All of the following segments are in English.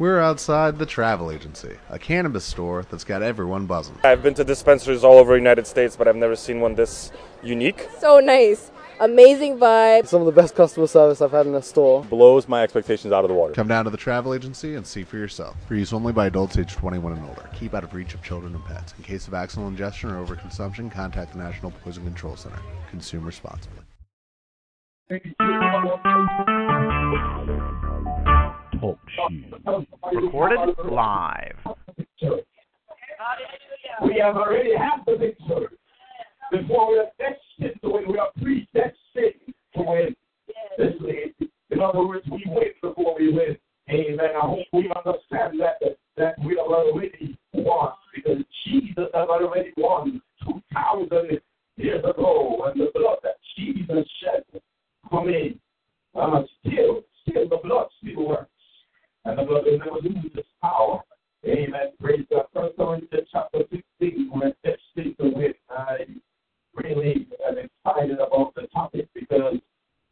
We're outside the travel agency, a cannabis store that's got everyone buzzing. I've been to dispensaries all over the United States, but I've never seen one this unique. So nice. Amazing vibe. Some of the best customer service I've had in a store. Blows my expectations out of the water. Come down to the travel agency and see for yourself. For use only by adults age 21 and older. Keep out of reach of children and pets. In case of accidental ingestion or overconsumption, contact the National Poison Control Center. Consume responsibly. Talk show. Recorded live. We have already had the victory. Before we are destined to win, we are predestined to win this league. In other words, we win before we win. Amen. I hope we understand that that we have already won because Jesus has already won 2,000 years ago, and the blood that Jesus shed for me, uh, still, still the blood still works, and the will never lose its power. Amen. Praise God. First Corinthians chapter 16, we're destined to win. I really am excited about the topic because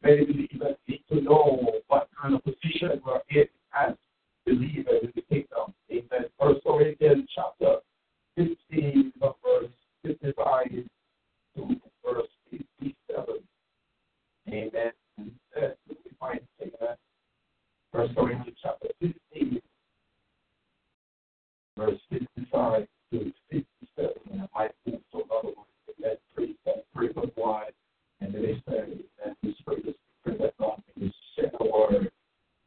many believers need to know what kind of position we're in as believers in the kingdom. Amen. First Corinthians chapter 15, verse 55 to verse 57. Amen. That's what we find. Amen. First Corinthians chapter 15, verse 55 to 57. And I might move to another one. That three, that three foot wide. And they say that this pray this pray that God may send a word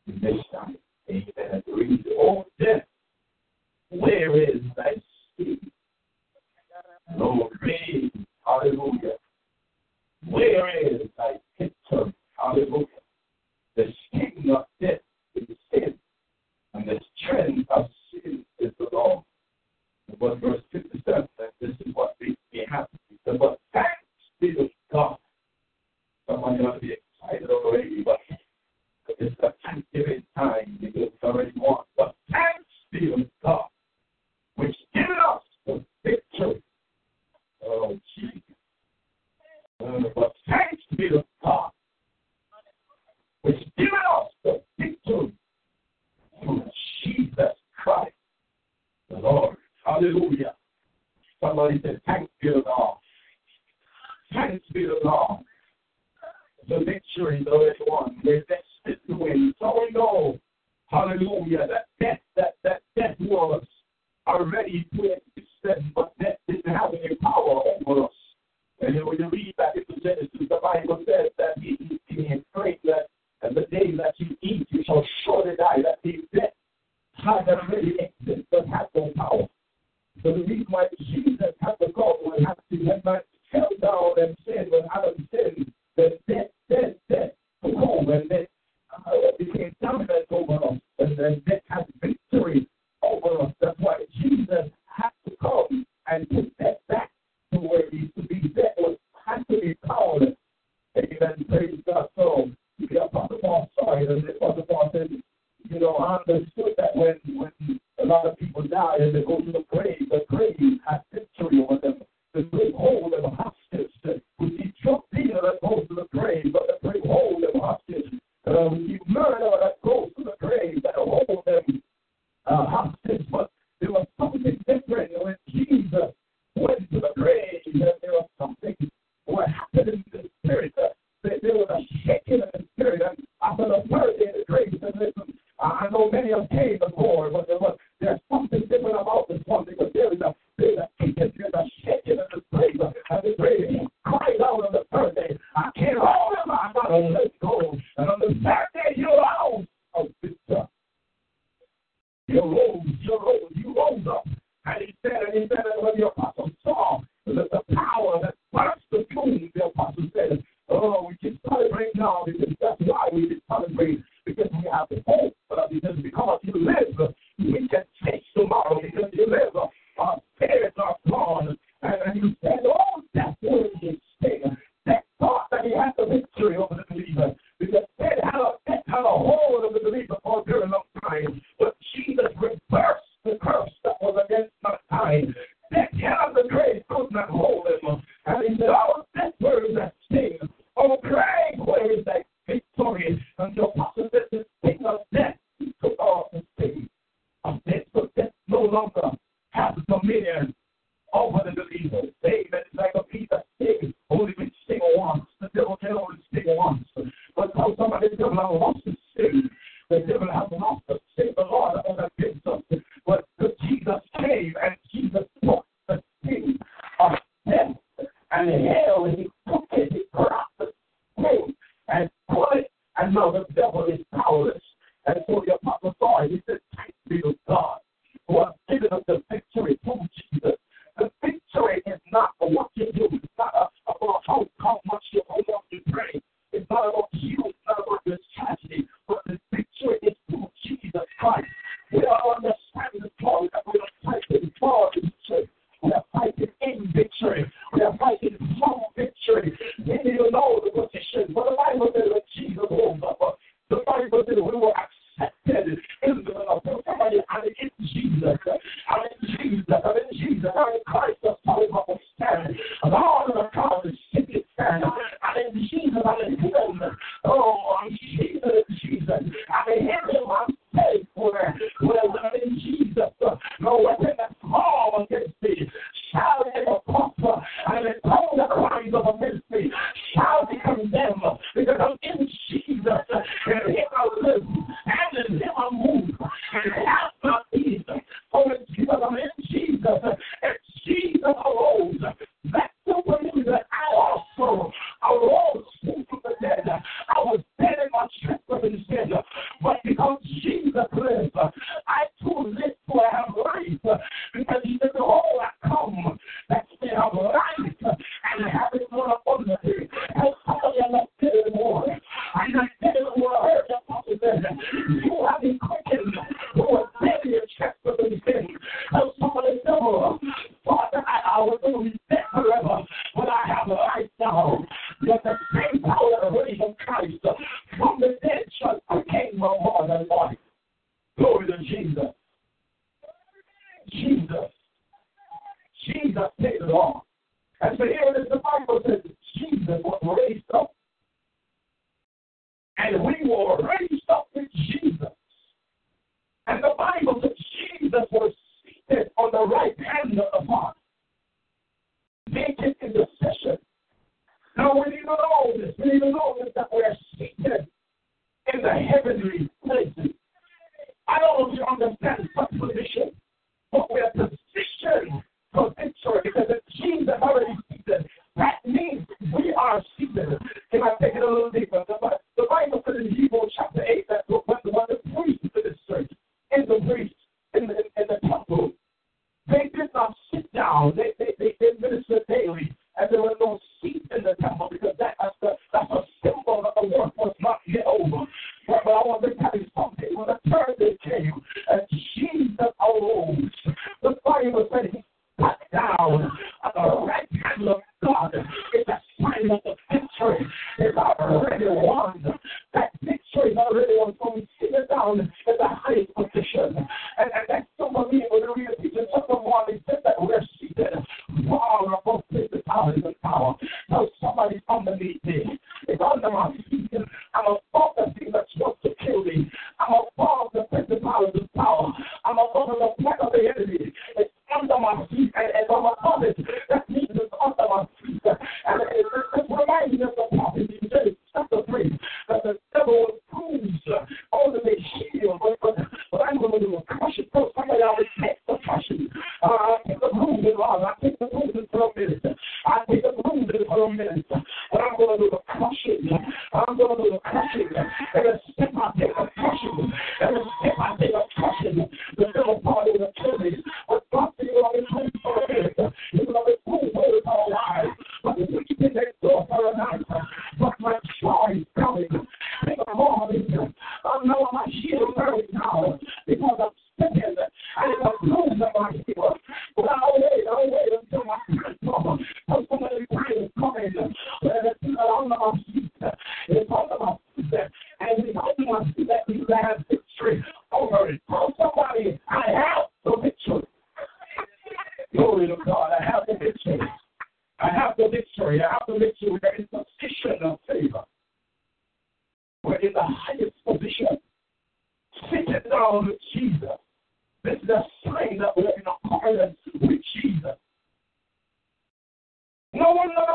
in this time. Amen. Read, oh death, where is thy sting? Lord, read. Hallelujah. Where is thy victory? Hallelujah. The sting of death is sin, and the strength of sin is the law. But verse 57, that this is what makes me happy. But thanks be to God. Someone ought to be excited already, but it's a thanksgiving time because it's already won. But thanks be to God, which given us the victory. Oh, Jesus. Uh, but thanks be to God, which given us the victory through Jesus Christ, the Lord. Hallelujah. Somebody said, Thanks be to God. Thanks be to God. The victory is already won. We're destined to win. So we know, hallelujah, that death, that, that death was already existence, but death didn't have any power over us. And then when you read back into Genesis, the Bible says that he, he, he prayed that and the day that you eat, you shall surely die. That means death had already existed, but had no power. So the reason why Jesus had to go and had to had not fell down and sin when Adam sinned, that death, death, death took home and death uh, became dominant over us, and then death had victory over us. That's why Jesus had to come and put that back to where it used to be. Death was had to be powerless. Amen. Praise God. So the Apostle Paul saw it, and the Apostle Paul said, you know, I understood that when when a lot of people die and they go to the grave, the grave has victory over them. The grave hold them hostage. We see Trump Peter that goes to the grave, but the grave hold them hostage. Uh, we see murder that goes to the grave that hold them uh, hostage. But there was something sin over the believer. David, like a Peter, David, only been single once. The devil can only sing once. But now somebody, the devil has lost his sin. The devil has lost Making a decision. Now we need to know this. We need to know this that we are seated in the heavenly places. I don't know if you understand that position, but we are positioned for victory because the team that already seated. That means we are seated. Can I take it a little deeper? The, the Bible says in Hebrews chapter 8 that when the priest in the church in the priest in the, in the temple sit down. They, they, they, they ministered daily, and there were no seats in the temple because that, that's, the, that's a symbol that the work was not yet over. But, I want to tell you something. When the Thursday came, and Jesus arose, the Bible said he sat down at the right hand of God. It's a sign of the victory. It's already won. That victory is already won. So we sit down at the highest position.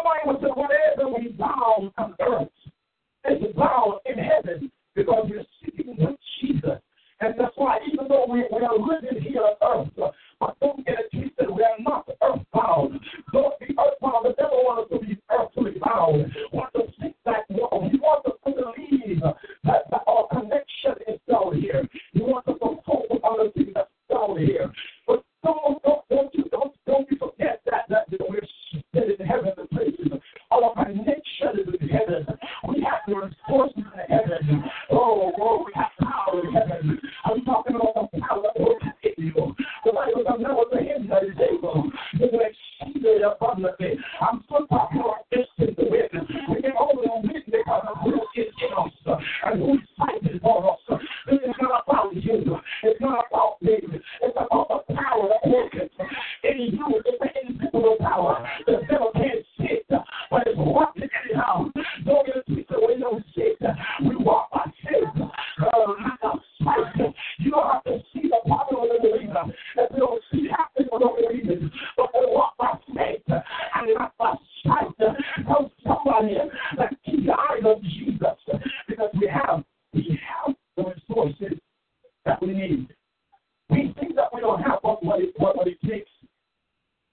Somebody would say, whatever we bow on earth is bound in heaven because we're sitting with Jesus. And that's why, even though we, we are living here on earth, but don't get it twisted, we are not earthbound. Don't be earthbound. The devil wants us to be earthly bound. Want to stick that wall. He wants us to believe that, that our connection is down here. He wants us to focus on the things that's down here. But don't We have the resources in heaven. Somebody that keep the eyes on Jesus because we have the resources that we need. We think that we don't have what, what, it, what, what it takes.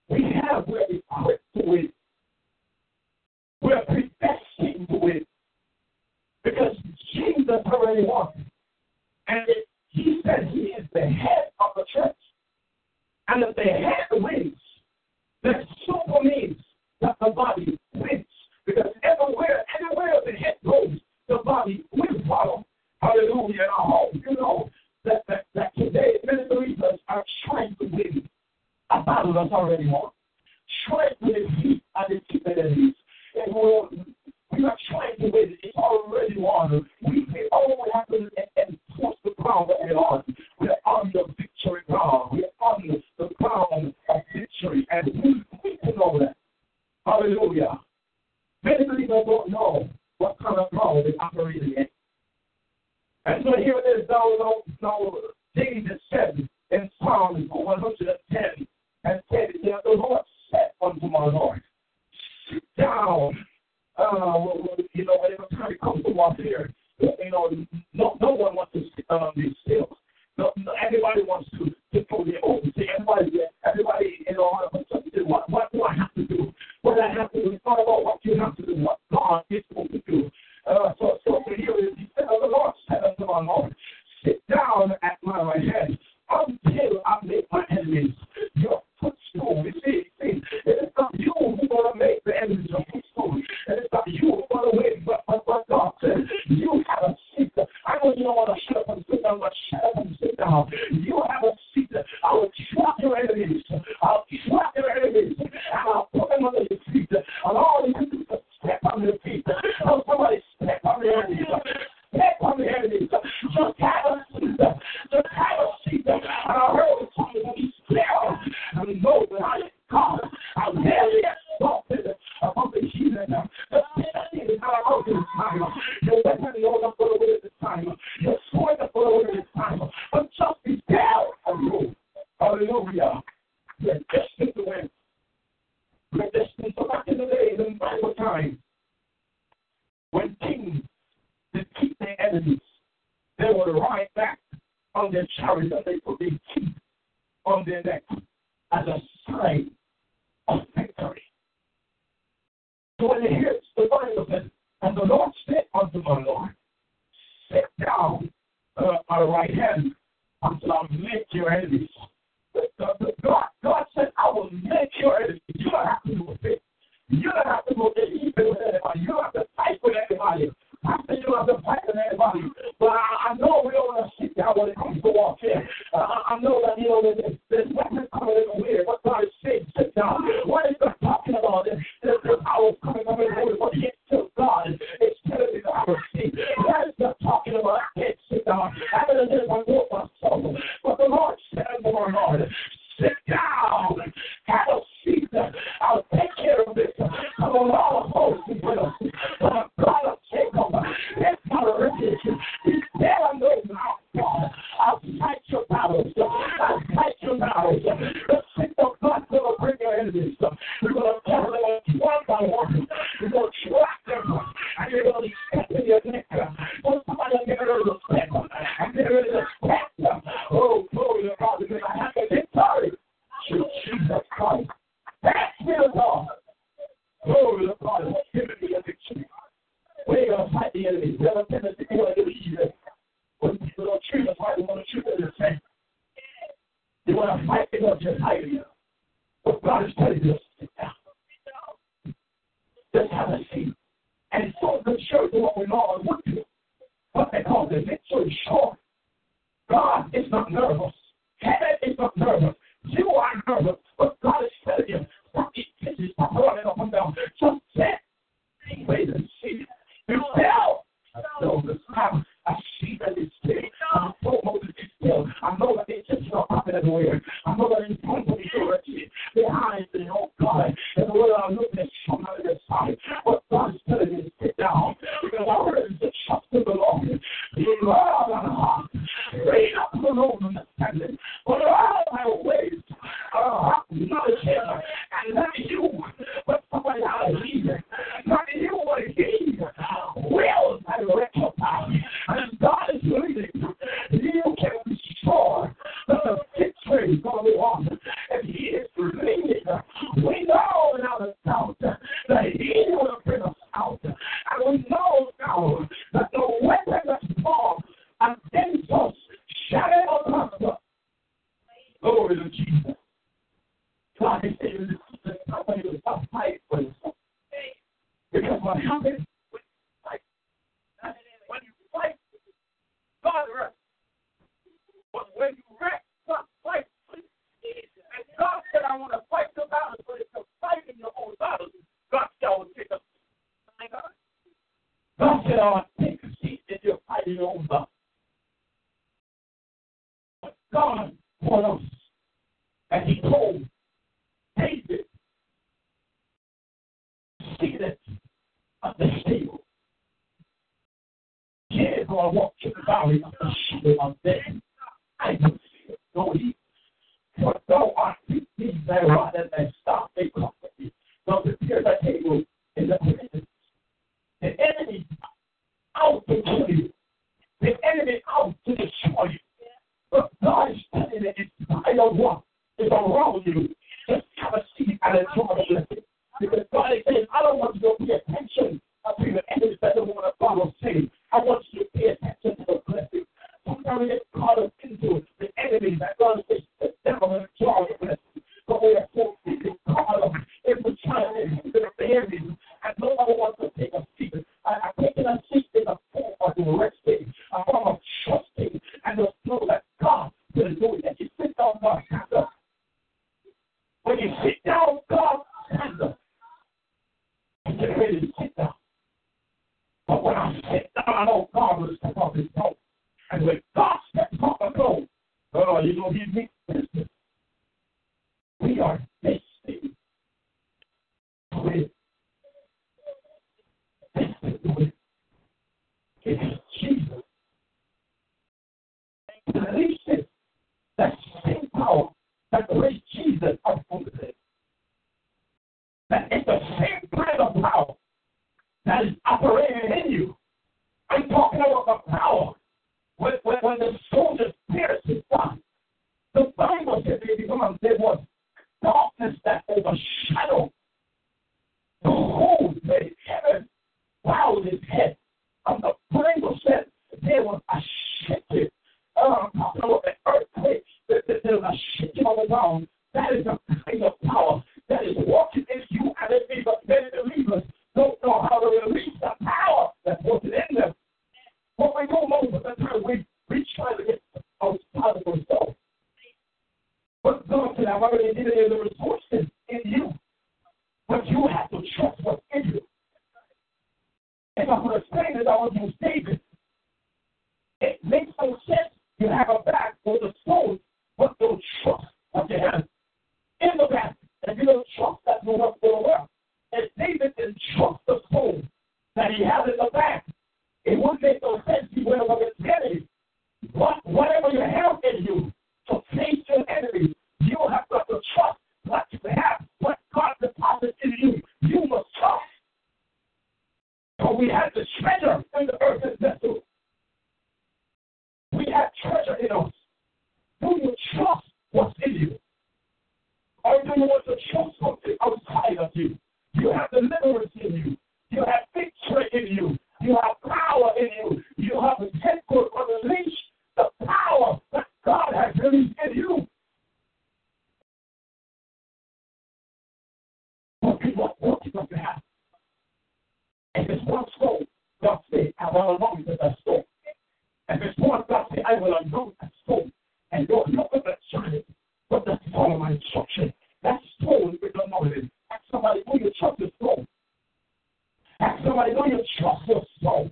We have, we're equipped to win. We're predestined to win. Because Jesus already won. And it, he said he is the head of the church. And if the head wins, that super means that the body wins. Because everywhere, everywhere the head goes, the body will follow. Hallelujah. And I hope you know that, that, that today many believers are trying to win a battle that's already won. Trying to defeat and defeat the enemies. And we're, we are trying to win. It's already won. We, we all we have to do is enforce the ground that we're on. We're on the victory ground. We're on the, the ground of victory. And we, we can know that. Hallelujah. Many believers don't know what kind of ground they're operating in. And so here it is, now, now, now David said in Psalm 110 and said, yeah, the Lord said unto my Lord, sit down. You know, when it comes to walk here, you know, no, one wants to um, be wants to, to go their own. See, everybody, everybody, you know, what, do I have to do? What I have to do? It's about what you have to do, what God is supposed to do. Uh, so, so here is. He said, oh, the Lord said unto Lord, sit down at my right hand until I make my enemies enemies, they would ride back on their chariots and they put their teeth on their neck as a sign of victory. So when they hear the Bible says, and the Lord said unto my Lord, sit down uh, my right hand until I make your enemies. God, God said, I will make your enemies. You don't have to do it. You don't have to go get even with anybody. You don't have to fight with anybody. Said you have to fight with anybody. But I, I know we don't want to sit down when it comes to warfare. Uh, I, I know that, you know, there's, there's weapons coming in the way. What God is saying, sit down. What is God talking about? There's, there's powers coming up in the way, but yet still God is telling me that I will see. That is not talking about I can't sit down. I don't know if I want myself. But the Lord said my Lord, sit down. Have a seat. I'll take care of this. I'm a lot of hosts with us. I'm a God of Jacob. That's not a refuge. He's there on those God. I'll fight Enemy it out to destroy you. But God is sending it inside of what is around you. Just have a seat and enjoy the blessing. Because God is saying, I don't want you to pay attention to the enemies that don't want to follow sin. I want you to pay attention to the blessing. Sometimes we get caught up into the enemies that God is when the soldiers pierced his side, the Bible said they become there was darkness that overshadowed the whole the heaven bowed his head. And the Bible said there uh, was a shaking, um, an earthquake, there, there was a shaking the ground. That is the kind of power that is walking in you and in me, but then. already did it in the resource. else? Do you trust what's in you? Or do you want to trust something outside of you? You have deliverance in you. You have victory in you. You have power in you. You have a temple unleashed the power that God has released in you. But people are walking on that. And this one soul, God said, I will along with that soul. And before God said, I will anoint a stone, and you look at that child, but that's all my instruction. That stone will anoint him. Ask somebody, will you trust the stone? Ask somebody, will you trust the stone?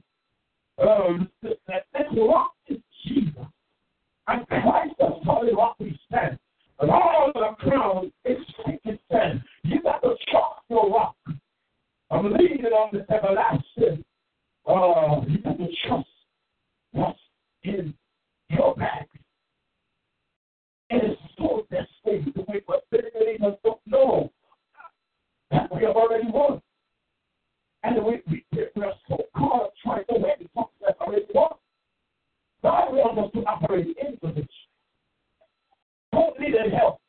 Um, oh, that, that, rock is Jesus. And Christ the solid rock we stand. And all the crown is taken stand. You got to trust your rock. I'm leaning on this everlasting. Oh, you got to trust. That's is your back. And It is so destined to we particularly even don't know that we have already won. And we, we, we are so caught up trying to win something that's already won. God wants us to operate into this. Don't need any help.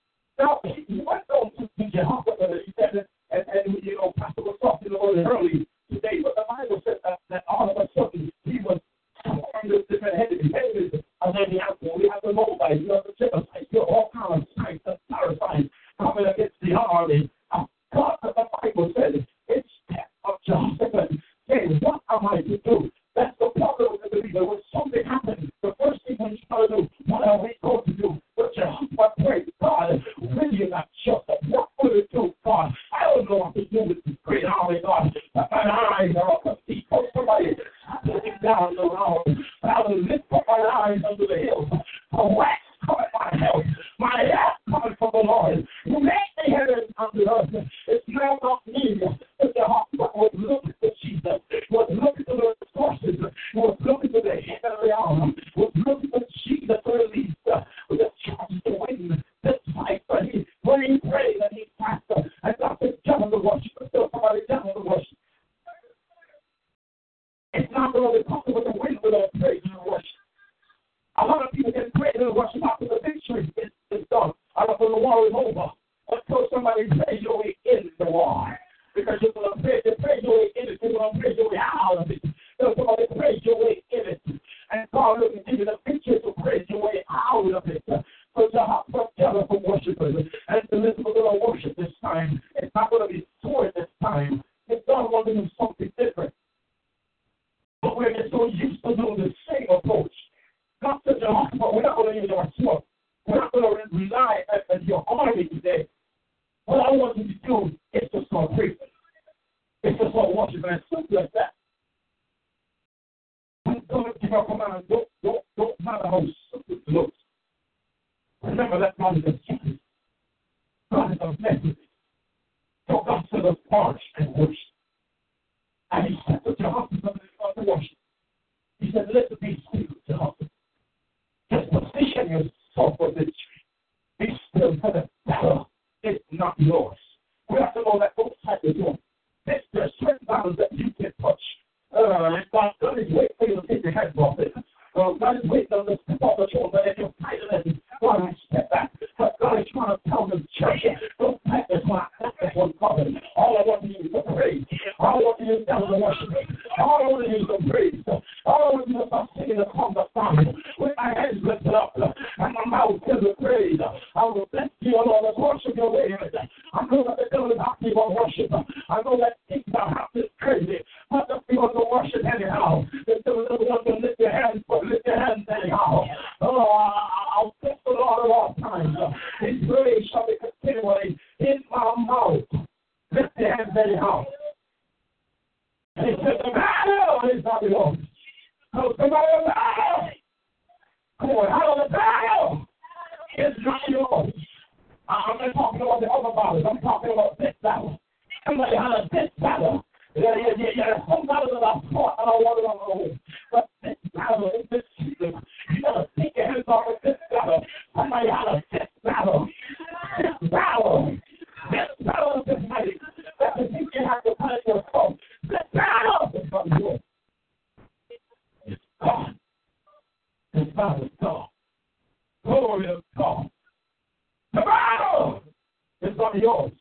not yours.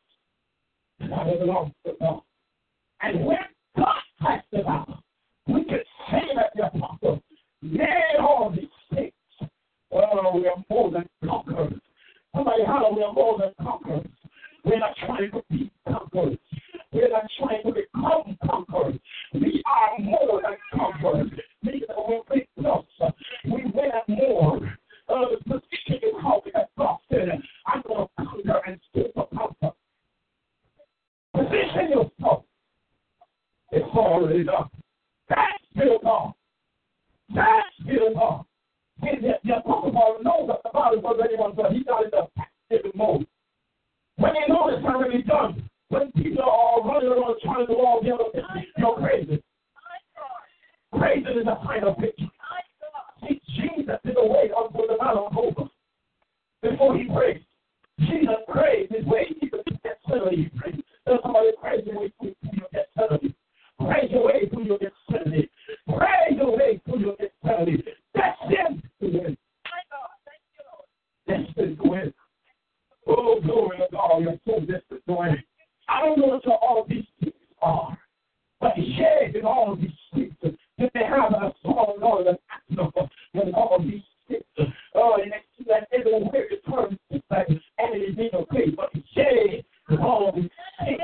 And I belong to God. And when God has the ah, power, we can say that the apostle, yea, all these things. Oh, we are more than conquerors. Somebody holler, we are more than conquerors. We're not trying to be conquerors. We're not trying to become conquerors. We are more than conquerors. We're big plus. We win more. Uh, the position is how we have gotten. I'm going to conquer and already done. That's still God. That's still God. The, the Apostle Paul knows that the Bible was anyone, but he got in the active mode. When you know it's already done, when people are running around trying to do all the other you're crazy. Crazy is a final picture. See, Jesus did away unto the Mount of Hope before he prayed. Jesus prayed his way. He could get settled. He prayed. Your way your way your way your to win. To win. Oh, glory to God. You're so to win. I don't know what all these things are, but shared in all these things. If they have a song or an actor in all these things, oh, and they see that everywhere it turns, it's like enemy being okay, but it's shared in all these things.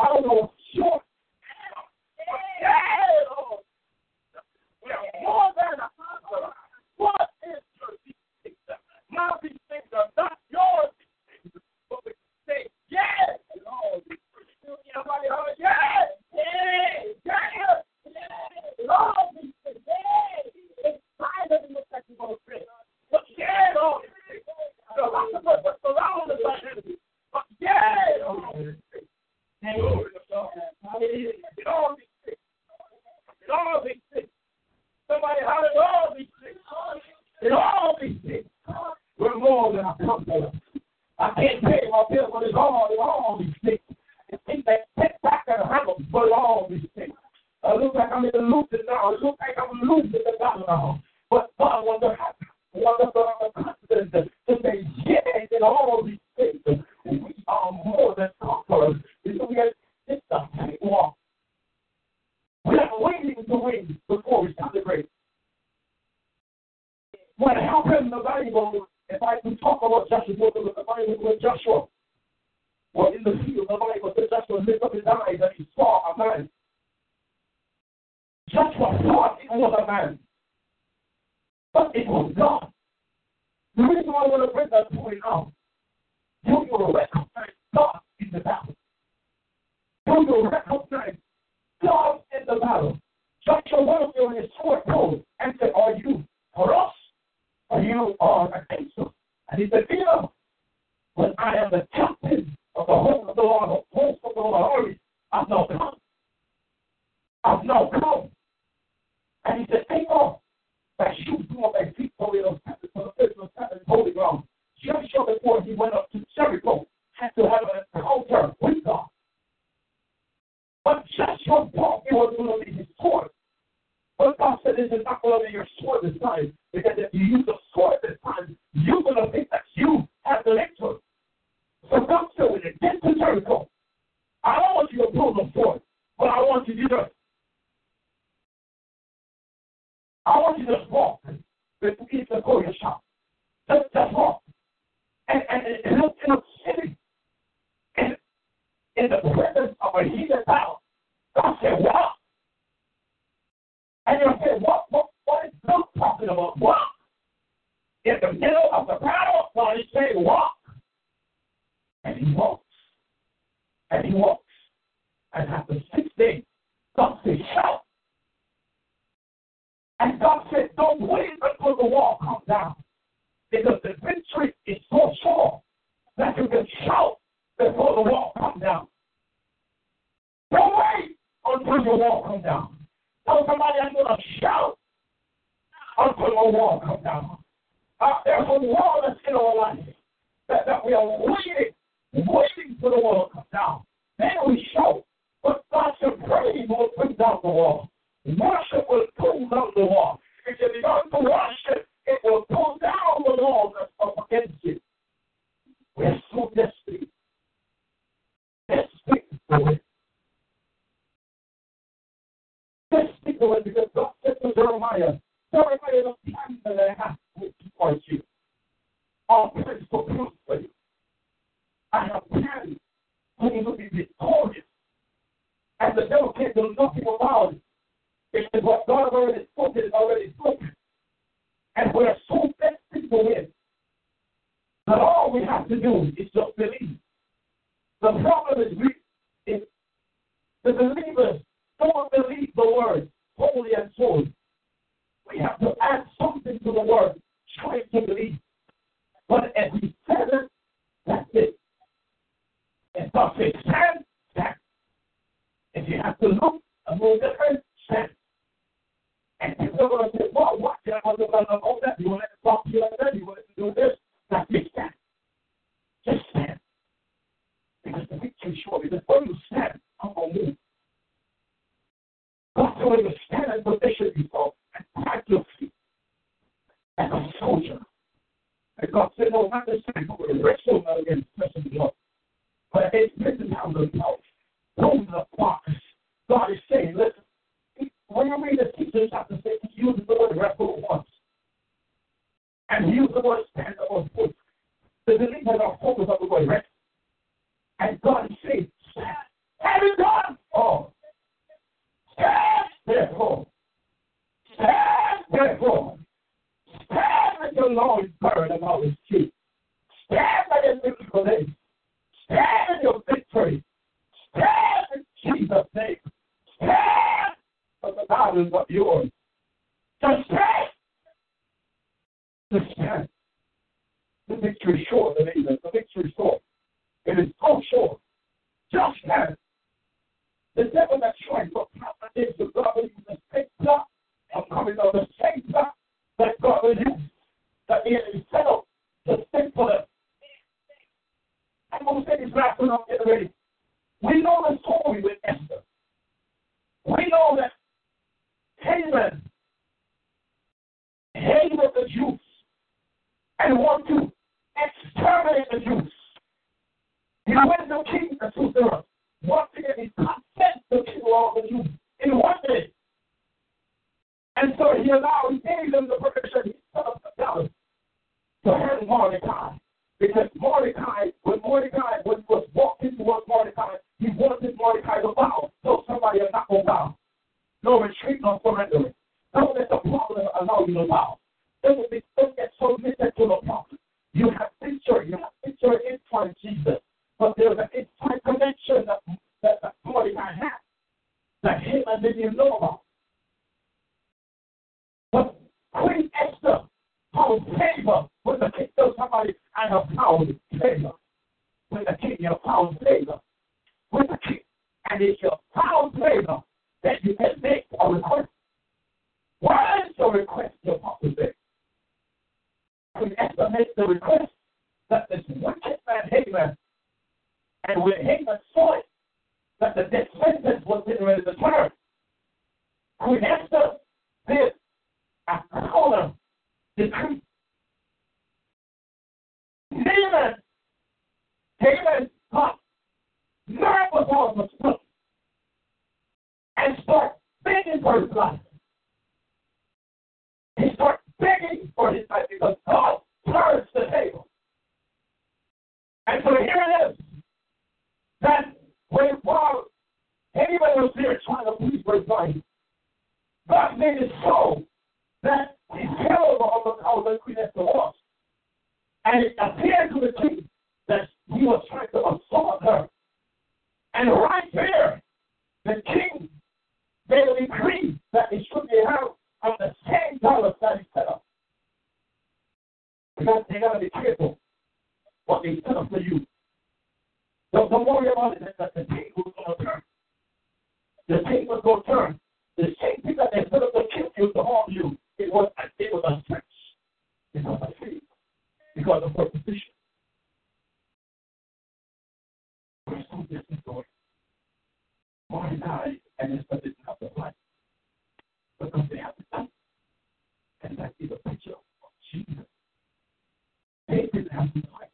I don't know what's short. Yeah, Lord. We are more than a conqueror. What is your these things? Now these things are not yours, but we say yes in all these things. Somebody holler, yes, yes, yes, yes, in all these things. Yes. In spite of the that you're going to face. But yes, all these things. So lots of us are surrounded by enemies. But yes, all these things. Glory to God. Hallelujah. In all these things. In all these things. Somebody holler, in all these things. In all these things. We're more than a conqueror. I can't pay my bill, but it's all, it's all these things. It things that sit back and handle, but all these things. I look like I'm in the loop now. It looks like I'm losing the battle now. But God wants to have wonderful confidence to say, yes, in all these things, we are more than conquerors. Because we have it's a tight walk. We're not waiting to win before we celebrate. What happened in the Bible, if I can talk about Joshua, go to the Bible with Joshua. Well, in the field, the Bible says Joshua lifted up his eyes and he saw a man. Joshua thought it was a man, but it was God. The reason why I want to bring that point out, you will recognize God in the battle. You will recognize God in the battle. Joshua went up there with his sword pulled and said, Are you for us? Or you are against us? And he said, Fear, when I am the captain of the host of the Lord, the host of the Lord armies, I've now come. I've now come. And he said, Take off thy shoes from off thy feet, for the for the business of holy ground. Joshua, before he went up to Jericho, had to have an encounter with God. But Joshua thought it was going to be his sword. But God said, This is not going to be your sword this time. Because if you use the sword this time, you're going to think that you have the victory. So God said, when you get to Jericho, I don't want you pull the sword, but I want you to just, I want you to just walk with the Korea shop. Just, just walk. And, and, and look in. And in the presence of a heathen battle, God said, walk. And you'll say, what, what, what is God talking about? Walk. In the middle of the battle, God is saying, walk. And he walks. And he walks. And after six days, God said, shout. And God said, don't wait until the wall comes down. Because the victory is so sure that you can shout before the wall comes down. Don't wait until the wall comes down. Tell somebody I'm going to shout until the wall comes down. Uh, there's a wall that's in our life that, that we are waiting, waiting for the wall to come down. Then we shout. But said, praise will bring down the wall. Worship will pull down the wall. If you begin to worship, it will pull down the wall that's up against you. We're so desperate. Desperate for it. Desperate for it because God said to Jeremiah, Jeremiah, the time that I have with towards you, plans for prosper you. I have plans for you to be victorious. And the devil can't do nothing about it. Because what God has already spoken is already spoken. And we're so desperate to win that all we have to do is just believe. The problem is we, is the believers don't believe the word wholly and solely. We have to add something to the word, trying to believe. But as he says it, that's it. God says, stand, If you have to look a little different, stand. And people are going to say, well, what? I want to know that. You want to talk to you like that? You want to do this? That's it, stand. Just stand. Because the victory is sure. Because when you stand, I'm going to move. God told you to stand and position yourself and pack your feet as a soldier. And God said, no, not this time, but we're wrestling not against flesh and blood. But it's principalities of power. Those box. God is saying, listen, when you read the teachers chapter 6, he uses the word wrestle once. And he used the word stand or foot. The believers are focused on the word rest. And God is saying, stand. Have it done. Oh. Stand therefore. Stand therefore. Stand with your loins burned about his cheek. Stand by his biblical name. Stand in your victory. Stand in Jesus' name. Stand for the battle is not yours. Just stand. Just stand. The victory is sure, the neighbor. The victory is sure. It is so sure. Just stand. The devil that's trying to propagate the God will use the same plot. I'm coming on the same plot that God will use. That he is set up to stick for them. I'm going to say this last one, I'm getting ready. We know the story with Esther. We know that Haman hated the Jews and wanted to exterminate the Jews. He went to King Ahasuerus. Once again, he consent to kill all the Jews in one day. And so he allowed, he gave them the permission, he set up the palace to hang Mordecai. Because Mordecai, when Mordecai when was walking towards Mordecai, he wanted Mordecai to bow. So somebody is not going to bow. No retreat, no surrendering. Don't let the problem allow you to bow. Don't, be, don't get so committed to the problem. You have picture, you have picture inside Jesus. But there's an inside connection that, that, that Mordecai had that Haman didn't even know about. But Queen Esther found favor with the king of somebody and have found favor with the king. You found favor with the king. And if you found favor, then you can make a request. Why is your request your possibility? Queen Esther makes the request that this wicked man Haman, and when Haman saw it, that the death sentence was getting ready to turn, Queen Esther did a color decree. Haman, Haman got nervous all of a sudden and start begging for his life. He starts begging for his life because God turns the table. And so here it is that when while anybody was there trying to please his God made it so that he held on the how the Queen Esther was. And it appeared to the king that he was trying to assault her. And right there, the king made a decree that it should be held on the same dollar that he set up. Because they gotta be careful what they set up for you. Don't, don't worry about it that the table was gonna turn. The table was gonna turn. The same thing that they set up to kill you to harm you, it was it was a search. It was a faith. Because of her position. We're so distant, Lord. Mordecai and Esther didn't have the right because they have the faith. And that is a picture of Jesus. They didn't have the right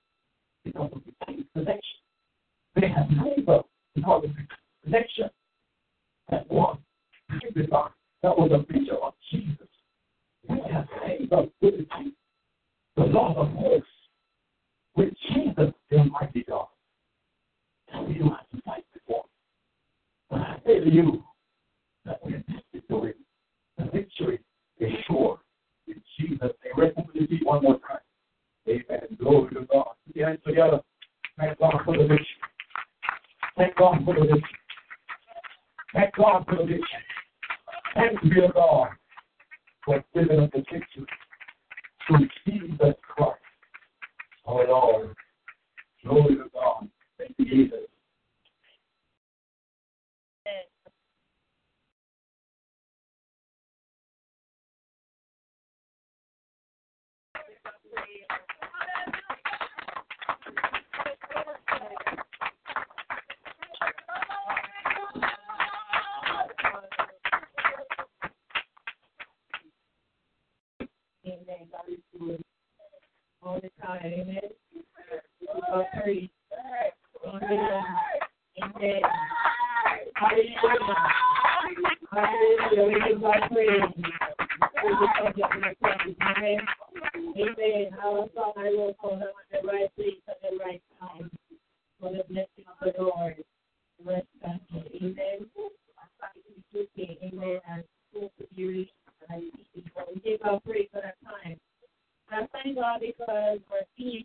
because of the connection. They had favor because of the connection that was signified. That was a picture of Jesus. We have favor with the Lord of hosts, with Jesus, the Almighty God. And we don't have to fight before. But I say to you that we're destined to win. The victory is sure in Jesus' name. Rest feet one more time. Amen. Glory to God. Put your hands together. Thank God for the victory. Thank God for the victory. That God provision. Thank you, God for giving us the victory through Jesus Christ, our Lord. Glory to God. Thank you, Jesus. and God. Amen. We the. Amen. Will call him at the right at the right time Amen. because we're seeing